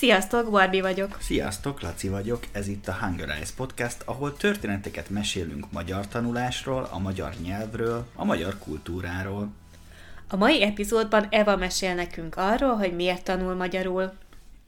Sziasztok, Barbie vagyok. Sziasztok, Laci vagyok, ez itt a Hunger Eyes Podcast, ahol történeteket mesélünk magyar tanulásról, a magyar nyelvről, a magyar kultúráról. A mai epizódban Eva mesél nekünk arról, hogy miért tanul magyarul.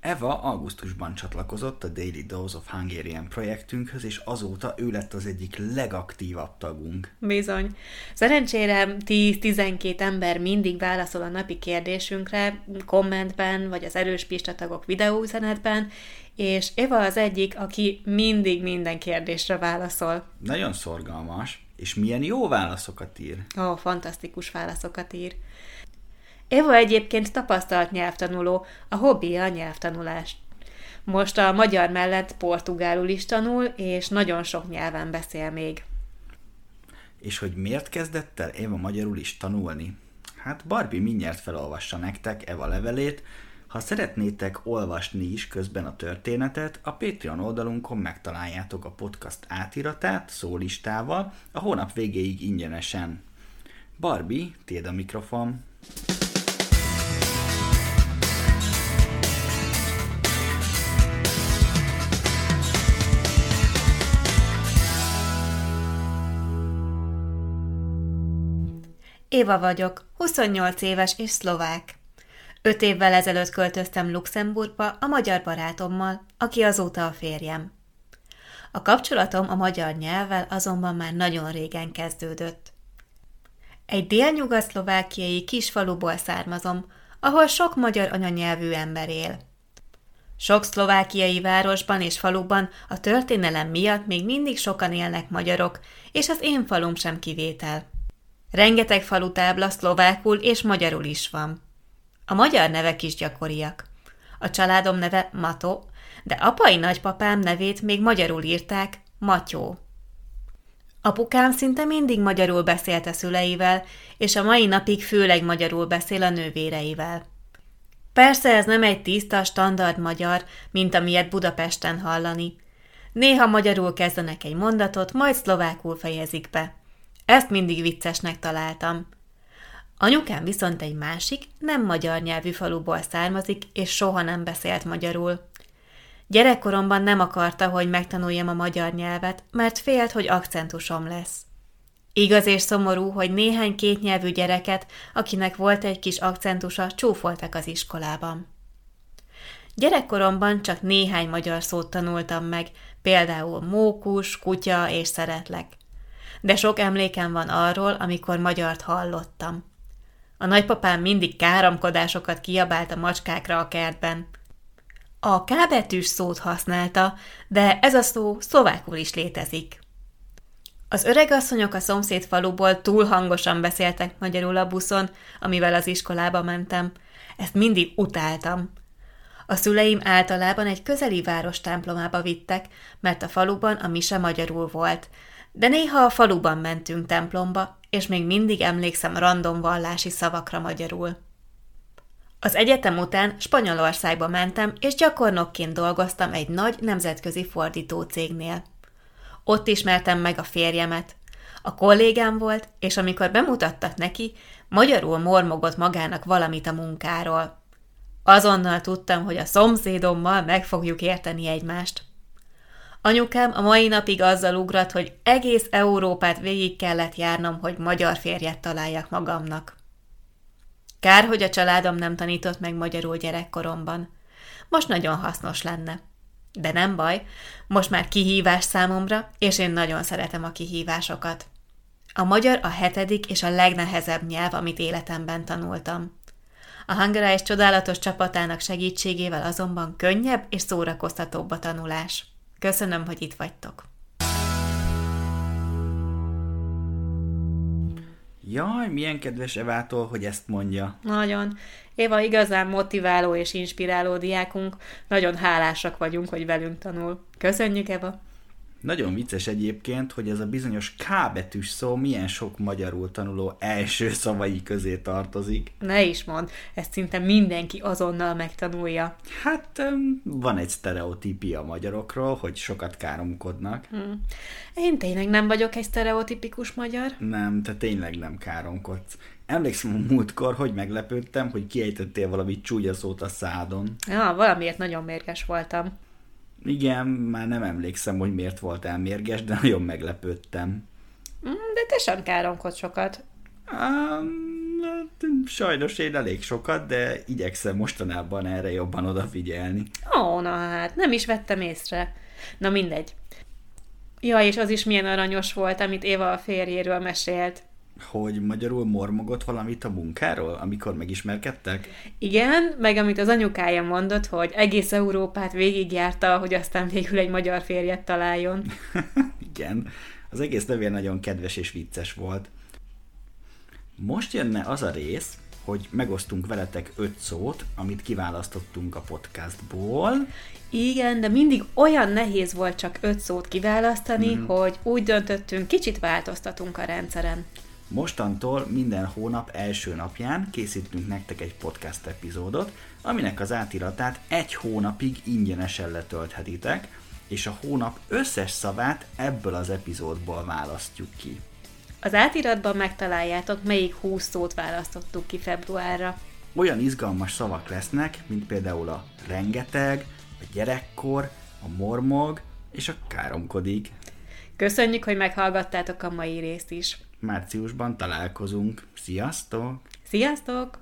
Eva augusztusban csatlakozott a Daily Dose of Hungarian projektünkhöz, és azóta ő lett az egyik legaktívabb tagunk. Bizony. Szerencsére 10-12 ember mindig válaszol a napi kérdésünkre, kommentben, vagy az erős Pista tagok videóüzenetben, és Eva az egyik, aki mindig minden kérdésre válaszol. Nagyon szorgalmas, és milyen jó válaszokat ír. Ó, fantasztikus válaszokat ír. Eva egyébként tapasztalt nyelvtanuló, a hobbija a nyelvtanulás. Most a magyar mellett portugálul is tanul, és nagyon sok nyelven beszél még. És hogy miért kezdett el Eva magyarul is tanulni? Hát Barbie mindjárt felolvassa nektek Eva levelét, ha szeretnétek olvasni is közben a történetet, a Patreon oldalunkon megtaláljátok a podcast átiratát szólistával, a hónap végéig ingyenesen. Barbie, tiéd a mikrofon. Éva vagyok, 28 éves és szlovák. Öt évvel ezelőtt költöztem Luxemburgba a magyar barátommal, aki azóta a férjem. A kapcsolatom a magyar nyelvvel azonban már nagyon régen kezdődött. Egy délnyugat-szlovákiai kisfaluból származom, ahol sok magyar anyanyelvű ember él. Sok szlovákiai városban és faluban a történelem miatt még mindig sokan élnek magyarok, és az én falum sem kivétel. Rengeteg falutábla szlovákul és magyarul is van. A magyar nevek is gyakoriak. A családom neve Mato, de apai nagypapám nevét még magyarul írták Matyó. Apukám szinte mindig magyarul beszélt a szüleivel, és a mai napig főleg magyarul beszél a nővéreivel. Persze ez nem egy tiszta, standard magyar, mint amilyet Budapesten hallani. Néha magyarul kezdenek egy mondatot, majd szlovákul fejezik be. Ezt mindig viccesnek találtam. Anyukám viszont egy másik, nem magyar nyelvű faluból származik, és soha nem beszélt magyarul. Gyerekkoromban nem akarta, hogy megtanuljam a magyar nyelvet, mert félt, hogy akcentusom lesz. Igaz és szomorú, hogy néhány kétnyelvű gyereket, akinek volt egy kis akcentusa, csúfoltak az iskolában. Gyerekkoromban csak néhány magyar szót tanultam meg, például mókus, kutya és szeretlek de sok emlékem van arról, amikor magyart hallottam. A nagypapám mindig káromkodásokat kiabált a macskákra a kertben. A kábetűs szót használta, de ez a szó szlovákul is létezik. Az öregasszonyok a szomszéd faluból túl hangosan beszéltek magyarul a buszon, amivel az iskolába mentem. Ezt mindig utáltam. A szüleim általában egy közeli város templomába vittek, mert a faluban a mise magyarul volt, de néha a faluban mentünk templomba, és még mindig emlékszem random vallási szavakra magyarul. Az egyetem után Spanyolországba mentem, és gyakornokként dolgoztam egy nagy nemzetközi fordító cégnél. Ott ismertem meg a férjemet. A kollégám volt, és amikor bemutattak neki, magyarul mormogott magának valamit a munkáról. Azonnal tudtam, hogy a szomszédommal meg fogjuk érteni egymást. Anyukám a mai napig azzal ugrat, hogy egész Európát végig kellett járnom, hogy magyar férjet találjak magamnak. Kár, hogy a családom nem tanított meg magyarul gyerekkoromban. Most nagyon hasznos lenne. De nem baj, most már kihívás számomra, és én nagyon szeretem a kihívásokat. A magyar a hetedik és a legnehezebb nyelv, amit életemben tanultam. A Hungarize csodálatos csapatának segítségével azonban könnyebb és szórakoztatóbb a tanulás. Köszönöm, hogy itt vagytok. Jaj, milyen kedves Evától, hogy ezt mondja. Nagyon. Éva igazán motiváló és inspiráló diákunk. Nagyon hálásak vagyunk, hogy velünk tanul. Köszönjük, Eva! Nagyon vicces egyébként, hogy ez a bizonyos K betűs szó milyen sok magyarul tanuló első szavai közé tartozik. Ne is mond, ezt szinte mindenki azonnal megtanulja. Hát van egy sztereotípia a magyarokról, hogy sokat káromkodnak. Hmm. Én tényleg nem vagyok egy sztereotipikus magyar. Nem, te tényleg nem káromkodsz. Emlékszem a múltkor, hogy meglepődtem, hogy kiejtettél valami csúnya szót a szádon. Ja, valamiért nagyon mérges voltam. Igen, már nem emlékszem, hogy miért voltál mérges, de nagyon meglepődtem. Mm, De te sem káromkodsz sokat. Um, sajnos én elég sokat, de igyekszem mostanában erre jobban odafigyelni. Ó, na hát, nem is vettem észre. Na mindegy. Ja, és az is milyen aranyos volt, amit Éva a férjéről mesélt. Hogy magyarul mormogott valamit a munkáról, amikor megismerkedtek? Igen, meg amit az anyukája mondott, hogy egész Európát végigjárta, hogy aztán végül egy magyar férjet találjon. Igen, az egész levél nagyon kedves és vicces volt. Most jönne az a rész, hogy megosztunk veletek öt szót, amit kiválasztottunk a podcastból. Igen, de mindig olyan nehéz volt csak öt szót kiválasztani, mm. hogy úgy döntöttünk, kicsit változtatunk a rendszeren. Mostantól minden hónap első napján készítünk nektek egy podcast epizódot, aminek az átiratát egy hónapig ingyenesen letölthetitek, és a hónap összes szavát ebből az epizódból választjuk ki. Az átiratban megtaláljátok, melyik 20 szót választottuk ki februárra. Olyan izgalmas szavak lesznek, mint például a rengeteg, a gyerekkor, a mormog és a káromkodik. Köszönjük, hogy meghallgattátok a mai részt is. Márciusban találkozunk. Sziasztok! Sziasztok!